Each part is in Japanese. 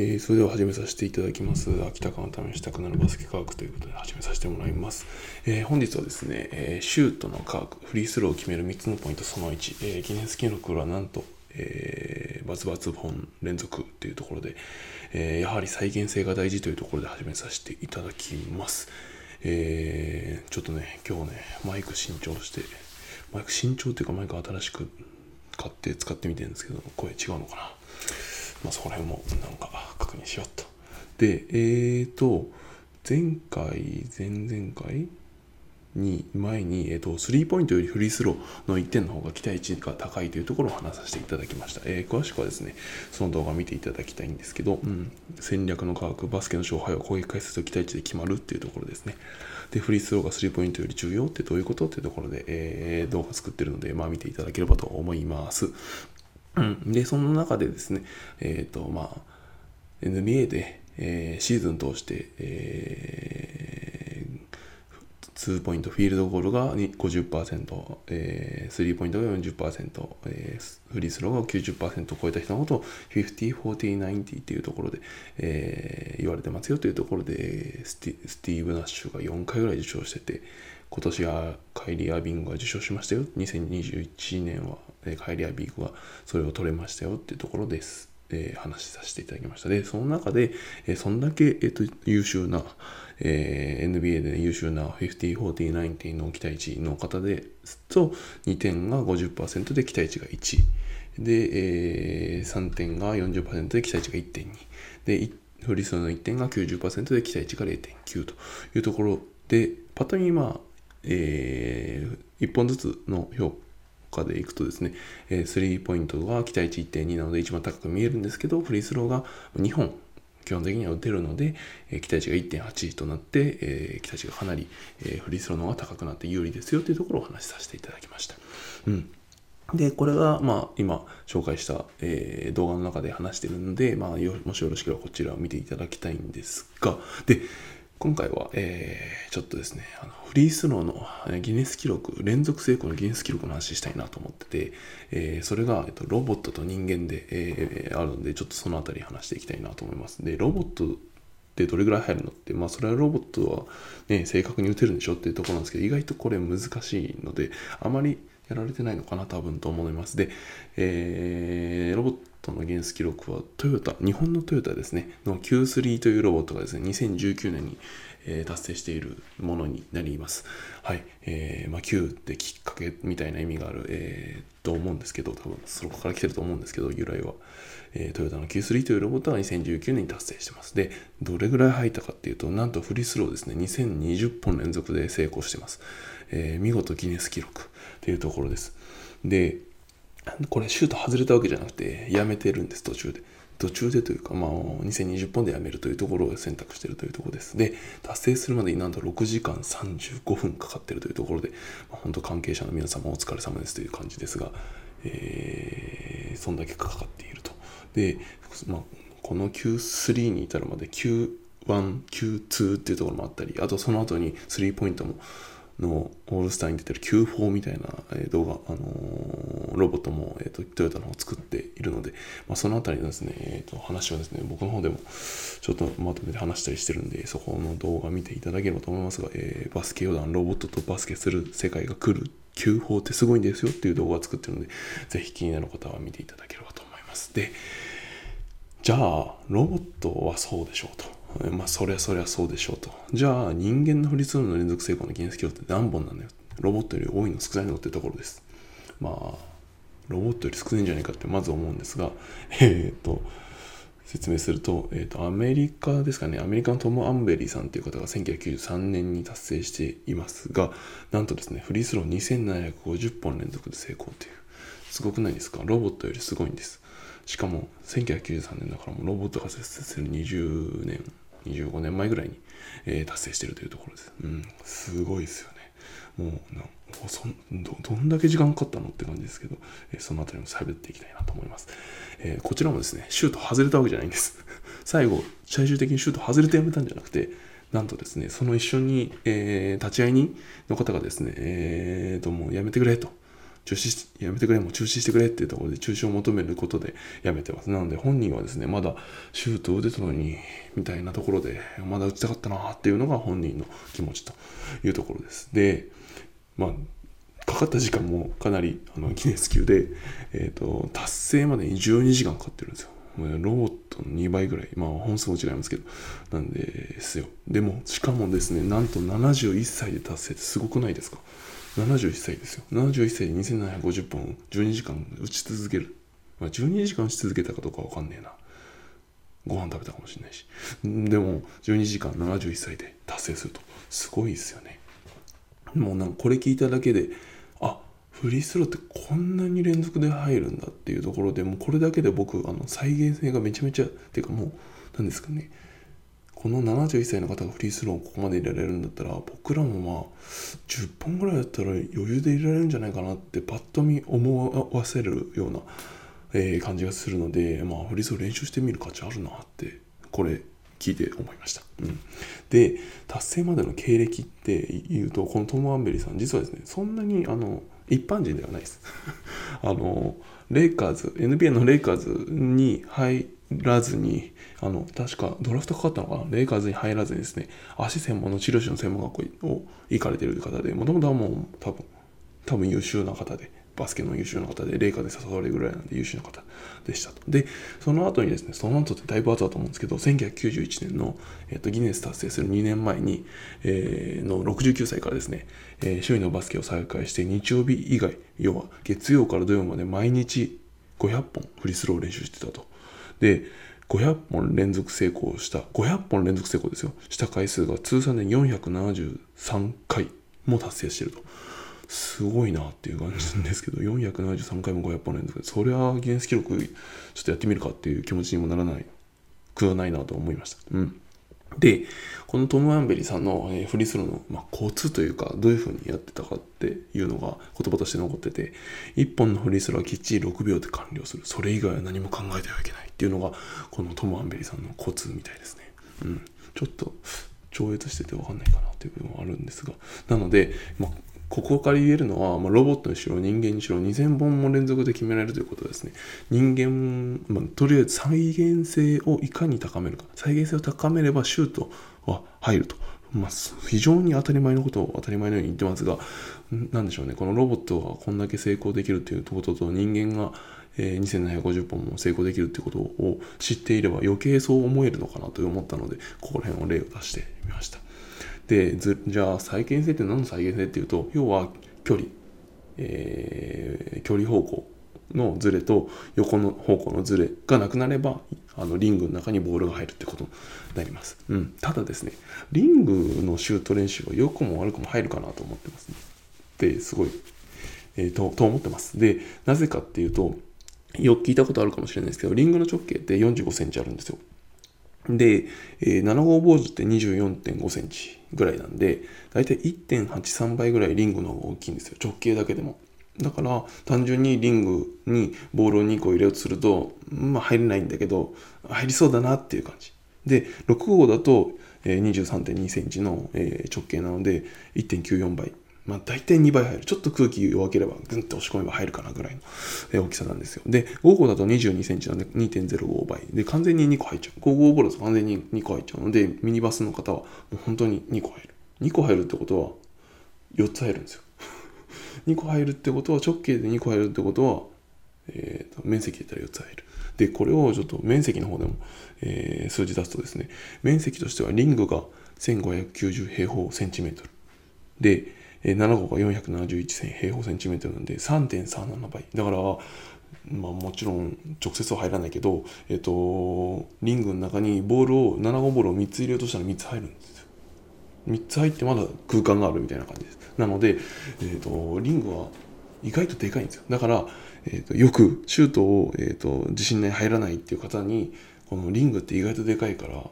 えー、それでは始めさせていただきます。秋田間のためにしたくなるバスケ科学ということで始めさせてもらいます。えー、本日はですね、えー、シュートの科学、フリースローを決める3つのポイントその1、えー、ギネス記録はなんと、えー、バツバツ本連続というところで、えー、やはり再現性が大事というところで始めさせていただきます。えー、ちょっとね、今日ね、マイク新調して、マイク新調というかマイク新しく買って使ってみてるんですけど、声違うのかな。まあ、そこら辺もなんか認しようと。で、えーと、前回、前々回？に、前に、えーと、スリーポイントよりフリースローの1点の方が期待値が高いというところを話させていただきました。えー、詳しくはですね、その動画を見ていただきたいんですけど、うん、戦略の科学、バスケの勝敗は攻撃回数と期待値で決まるっていうところですね。で、フリースローがスリーポイントより重要ってどういうことっていうところで、えー、動画作ってるので、まあ見ていただければと思います。うん、で、その中でですね、えっ、ー、と、まあ、NBA で、えー、シーズン通して、えー、2ポイント、フィールドゴールが50%、えー、スリーポイントが40%、えー、フリースローが90%を超えた人のことを50、40、90っていうところで、えー、言われてますよというところでスティ、スティーブ・ナッシュが4回ぐらい受賞してて、今年はカイリー・アービングが受賞しましたよ。2021年はカイリー・アービングがそれを取れましたよっていうところです。えー、話させていただきました。で、その中で、えー、そんだけ、えーと、優秀な、えー、NBA で、ね、優秀な50、40、90の期待値の方ですと、2点が50%で期待値が1。で、えー、3点が40%で期待値が1.2。で、フリースローの1点が90%で期待値が0.9というところで、パッと見、まあ、えー、1本ずつの評価でいくとですね、えー、スリーポイントが期待値1.2なので一番高く見えるんですけど、フリースローが2本基本的には打てるので、え、期待値が1.8となって、え、期待値がかなり、え、フリースローの方が高くなって有利ですよというところをお話しさせていただきました。うん。で、これが、まあ、今紹介した、えー、動画の中で話しているので、まあ、もしよろしければこちらを見ていただきたいんですが、で、今回は、えー、ちょっとですね、あのフリースローのギネス記録、連続成功のギネス記録の話したいなと思ってて、えー、それが、えっと、ロボットと人間で、えー、あるので、ちょっとそのあたり話していきたいなと思います。で、ロボットってどれぐらい入るのって、まあ、それはロボットは、ね、正確に打てるんでしょっていうところなんですけど、意外とこれ難しいので、あまりやられてないのかな、多分と思います。で、えー、ロボットの原ス記録はトヨタ、日本のトヨタですね、の Q3 というロボットがですね、2019年に、えー、達成しているものになります。はい。えー、まあ、Q ってきっかけみたいな意味がある、えー、と思うんですけど、多分そこから来てると思うんですけど、由来は。えー、トヨタの Q3 というロボットが2019年に達成してます。で、どれぐらい入ったかっていうと、なんとフリースローですね、2020本連続で成功してます。えー、見事ギネス記録っていうところです。で、これシュート外れたわけじゃなくて、やめてるんです、途中で。途中でというか、まあ、2020本でやめるというところを選択しているというところです。で、達成するまでになんと6時間35分かかっているというところで、まあ、本当関係者の皆様お疲れ様ですという感じですが、えー、そんだけかかっていると。で、まあ、この Q3 に至るまで Q1、Q2 っていうところもあったり、あとその後に3ポイントものオールスターに出てる Q4 みたいな動画、あの、ロボットも、えーと、トヨタの方を作っているので、まあ、そのあたりのですね、えーと、話はですね、僕の方でもちょっとまとめて話したりしてるんで、そこの動画見ていただければと思いますが、えー、バスケ余談、ロボットとバスケする世界が来る Q4 ってすごいんですよっていう動画を作ってるので、ぜひ気になる方は見ていただければと思います。で、じゃあ、ロボットはそうでしょうと。まあ、そりゃそりゃそうでしょうと。じゃあ、人間のフリースローの連続成功のギネス記録って何本なのよ。ロボットより多いの少ないのってところです。まあ、ロボットより少ないんじゃないかってまず思うんですが、えっ、と、説明すると、えっ、ー、と、アメリカですかね、アメリカのトム・アンベリーさんっていう方が1993年に達成していますが、なんとですね、フリースロー2750本連続で成功っていう、すごくないですか？ロボットよりすごいんです。しかも1993年だからもうロボットが設定する20年25年前ぐらいに、えー、達成しているというところです。うん、すごいですよね。もうなそどどんだけ時間かかったのって感じですけど、えー、そのあたりも喋っていきたいなと思います、えー、こちらもですね、シュート外れたわけじゃないんです。最後、最終的にシュート外れてやめたんじゃなくて、なんとですね、その一緒に、えー、立ち会いにの方がですね、えーと、もうやめてくれと。中止やめてくれもう中止してくれっていうところで中止を求めることでやめてます。なので本人はですねまだシュート打てたのにみたいなところでまだ打ちたかったなっていうのが本人の気持ちというところです。でまあかかった時間もかなりあのギネス級で、えーと、達成までに12時間かかってるんですよ。ロボットの2倍ぐらい、まあ本数も違いますけど、なんですよ。でも、しかもですね、なんと71歳で達成ってすごくないですか？?71 歳ですよ。71歳で2750本12時間打ち続ける。まあ、12時間打ち続けたかどうかわかんねえな。ご飯食べたかもしれないし。でも、12時間71歳で達成すると、すごいですよね。もうなんかこれ聞いただけで、あフリースローってこんなに連続で入るんだっていうところでもうこれだけで僕あの再現性がめちゃめちゃっていうかもう何ですかねこの71歳の方がフリースローをここまで入れられるんだったら僕らもまあ10本ぐらいだったら余裕で入れられるんじゃないかなってパッと見思わせるような、えー、感じがするのでまあフリースロー練習してみる価値あるなってこれ聞いて思いました。うん、で達成までの経歴っていうとこのトム・アンベリーさん実はですねそんなにあの一般人ではないです。あのレイカーズ NBA のレイカーズに入らずにあの確かドラフトかかったのかな？レイカーズに入らずにですね足専門の治療師の専門学校を行かれてる方でもともとはもう多分多分優秀な方でバスケの優秀な方で、レイカで誘われるぐらいなんで優秀な方でしたと。で、その後にですね、その後ってだいぶ後だと思うんですけど、1991年の、えーと、ギネス達成する2年前に、えー、の69歳からですね、えー、周囲のバスケを再開して、日曜日以外、要は月曜から土曜まで毎日500本フリースロー練習してたと。で、500本連続成功した、500本連続成功ですよ、した回数が通算で473回も達成してると。すごいなっていう感じなんですけど、473回も500本連続で、そりゃギネス記録ちょっとやってみるかっていう気持ちにもならないくはないなと思いました。うん。で、このトム・アンベリさんの、フリースローの、まあ、コツというか、どういう風にやってたかっていうのが言葉として残ってて、1本のフリースローはきっちり6秒で完了する。それ以外は何も考えてはいけないっていうのが、このトム・アンベリさんのコツみたいですね。うん。ちょっと、超越してて分かんないかなっていう部分はあるんですが、なので、まあ、ここから言えるのは、まあ、ロボットにしろ人間にしろ2000本も連続で決められるということですね。人間、まあ、とりあえず再現性をいかに高めるか。再現性を高めればシュートは入ると。まあ、非常に当たり前のことを当たり前のように言ってますが、なんでしょうね。このロボットがこんだけ成功できるということと人間がえ2750本も成功できるってことを知っていれば余計そう思えるのかなと思ったので、ここら辺を例を出してみました。でじゃあ再現性って何の再現性っていうと要は距離、えー、距離方向のズレと横の方向のズレがなくなればあのリングの中にボールが入るってことになります、うん、ただですねリングのシュート練習は良くも悪くも入るかなと思ってますね。ですごい、えー、とと思ってます。でなぜかっていうとよく聞いたことあるかもしれないですけどリングの直径って45センチあるんですよ。で、えー、7号ボールって24.5センチぐらいなんで、だいたい1.83倍ぐらいリングの方が大きいんですよ。直径だけでも。だから、単純にリングにボールを2個入れようとすると、まあ入れないんだけど、入りそうだなっていう感じ。で、6号だと、えー、23.2センチの、えー、直径なので、1.94倍。まあ、大体2倍入る。ちょっと空気弱ければ、ぐんと押し込めば入るかなぐらいの大きさなんですよ。で、5号だと22センチなんで2.05倍。で、完全に2個入っちゃう。5号ボールだと完全に2個入っちゃうので、ミニバスの方はもう本当に2個入る。2個入るってことは、4つ入るんですよ。2個入るってことは、直径で2個入るってことは、えーと、面積で言ったら4つ入る。で、これをちょっと面積の方でも、えー、数字出すとですね、面積としてはリングが1590平方センチメートル。で、7号が471平方センチメートルなんで3.37倍。だから、まあもちろん直接は入らないけど、えっと、リングの中にボールを、7号ボールを3つ入れようとしたら3つ入るんですよ。3つ入ってまだ空間があるみたいな感じです。なので、えっと、リングは意外とでかいんですよ。だから、えっと、よくシュートを、えっと、自信ない入らないっていう方に、このリングって意外とでかいから、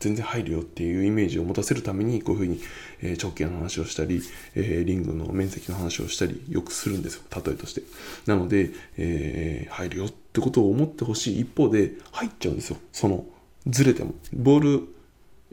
全然入るよっていうイメージを持たせるためにこういうふうに、え直径の話をしたり、えリングの面積の話をしたりよくするんですよ例えとして。なので、えー、入るよってことを思ってほしい。一方で入っちゃうんですよそのずれても。ボール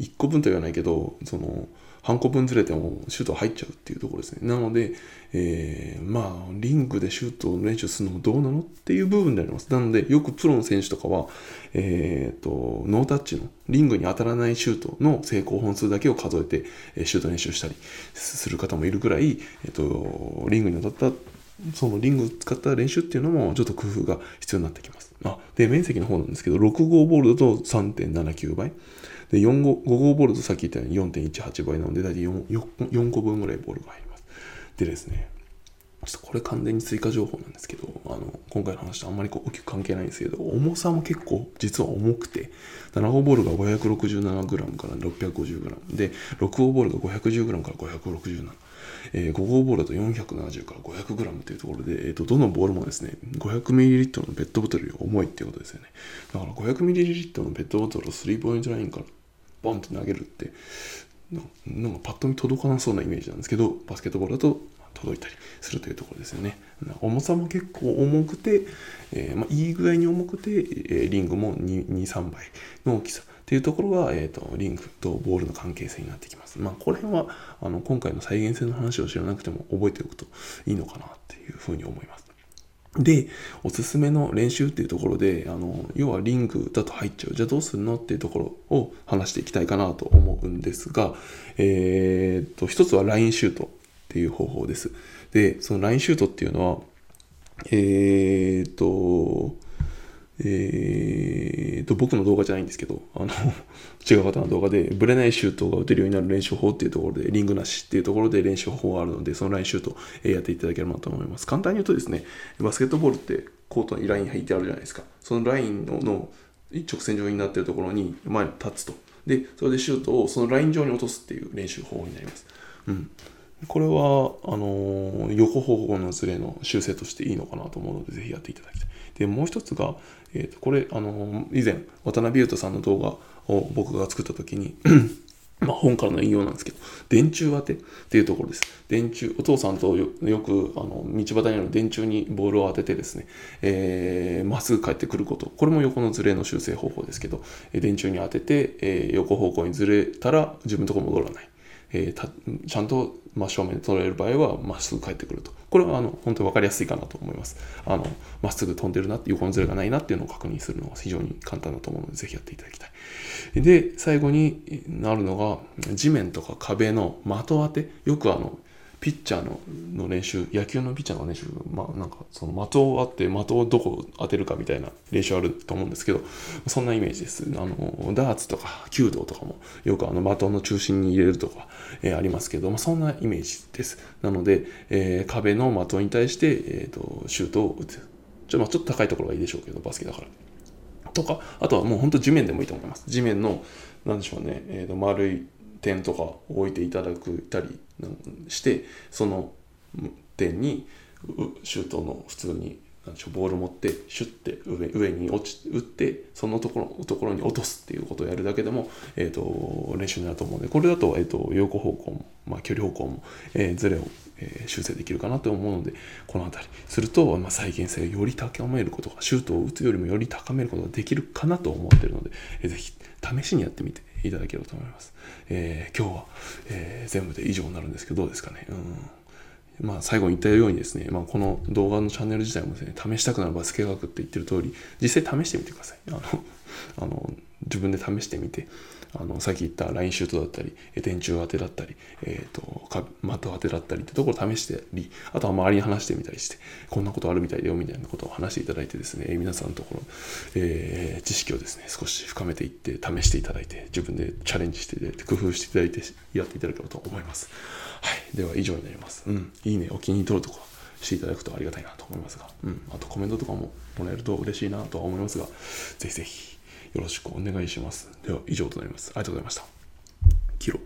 1個分とは言わないけどその半個分ずれてもシュート入っちゃうっていうところですね。なので、えー、まあ、リングでシュートを練習するのもどうなのっていう部分であります。なので、よくプロの選手とかは、えー、と、ノータッチのリングに当たらないシュートの成功本数だけを数えて、シュート練習したりする方もいるぐらい、えー、と、リングに当たったそのリングを使った練習っていうのもちょっと工夫が必要になってきます。あで、面積の方なんですけど、6号ボールだと3.79倍。で、4号、5号ボールとさっき言ったように4.18倍なので、大体 4, 4, 4個分ぐらいボールが入ります。でですね、ちょっとこれ完全に追加情報なんですけど、あの、今回の話とあんまりこう大きく関係ないんですけど、重さも結構実は重くて、7号ボールが 567g から 650g で、6号ボールが 510g から567えー、5号ボールだと470から 500g というところで、えーと、どのボールもですね 500ml のペットボトルより重いっていうことですよねだから 500ml のペットボトルをスリーポイントラインからボンって投げるってなんかパッと見届かなそうなイメージなんですけどバスケットボールだと届いたりするというところですよね重さも結構重くて、えー、まあ、いい具合に重くて、えー、リングも23倍の大きさっていうところが、えーと、リングとボールの関係性になってきます。まあ、この辺はあの今回の再現性の話を知らなくても覚えておくといいのかなっていうふうに思います。で、おすすめの練習っていうところで、あの、要はリングだと入っちゃう。じゃあどうするのっていうところを話していきたいかなと思うんですが、えー、っと、一つはラインシュートっていう方法です。で、そのラインシュートっていうのは、えー、っと、えー、と、僕の動画じゃないんですけど、あの、違う方の動画で、ブレないシュートが打てるようになる練習法っていうところで、リングなしっていうところで練習法があるので、そのラインシュート、やっていただければと思います。簡単に言うとですね、バスケットボールってコートにライン引いてあるじゃないですか。そのラインのの直線上になってるところに前に立つと。で、それでシュートをそのライン上に落とすっていう練習法になります。うん。これは、あの、横方向のズレの修正としていいのかなと思うので、ぜひやっていただきたい。で、もう一つが、えー、とこれ、あの、以前、渡辺裕太さんの動画を僕が作った時に まあ本からの引用なんですけど、電柱当てっていうところです。電柱、お父さんとよくあの道端にある電柱にボールを当ててですね、えー、まっすぐ帰ってくること。これも横のずれの修正方法ですけど、電柱に当てて、えー、横方向にずれたら自分のところ戻らない。えー、ちゃんと真正面で捉える場合はまっすぐ返ってくると。これはあの本当に分かりやすいかなと思います。あのまっすぐ飛んでるなって横のずれがないなっていうのを確認するのは非常に簡単だと思うので、ぜひやっていただきたい。で、最後になるのが地面とか壁の的当て。よくあのピッチャーのの練習、野球のピッチャーの練習、まあなんかその的をあって的をどこ当てるかみたいな練習あると思うんですけど、そんなイメージです。あの、ダーツとか弓道とかもよくあの的の中心に入れるとか、えー、ありますけど、まあ、そんなイメージです。なので、えー、壁の的に対して、えーと、シュートを打つ。ちょ,、まあ、ちょっと高いところがいいでしょうけど、バスケだから。とか、あとはもう本当地面でもいいと思います。地面の、なんでしょうね、えーと丸い点とか置いていただくたりしてその点にシュートの普通にボール持ってシュッて上上に落ち打ってそのところところに落とすっていうことをやるだけでも、えーと、練習になると思うのでこれだと,、えーと、横方向も、まあ、距離方向も、えー、ズレを、えー、修正できるかなと思うのでこの辺りすると、まあ、再現性をより高めることがシュートを打つよりもより高めることができるかなと思ってるので、えー、ぜひ試しにやってみていただければと思います。えー、今日は、えー、全部で以上になるんですけど、どうですかね。うんまあ、最後に言ったようにですね、まあ、この動画のチャンネル自体もですね、試したくなるバスケ学って言ってる通り、実際試してみてください。あの、あの自分で試してみて、あのさっき言ったラインシュートだったり、電柱当てだったり、えーと、的当てだったりってところを試してり、あとは周りに話してみたりして、こんなことあるみたいだよみたいなことを話していただいてですね、皆さんのところ、えー、知識をですね、少し深めていって、試していただいて、自分でチャレンジしていただいて、工夫していただいて、やっていただければと思います。はい。では以上になります。うん。いいね、お気に入り登録とかしていただくとありがたいなと思いますが、うん。あとコメントとかももらえると嬉しいなとは思いますが、ぜひぜひよろしくお願いします。では以上となります。ありがとうございました。切ろ。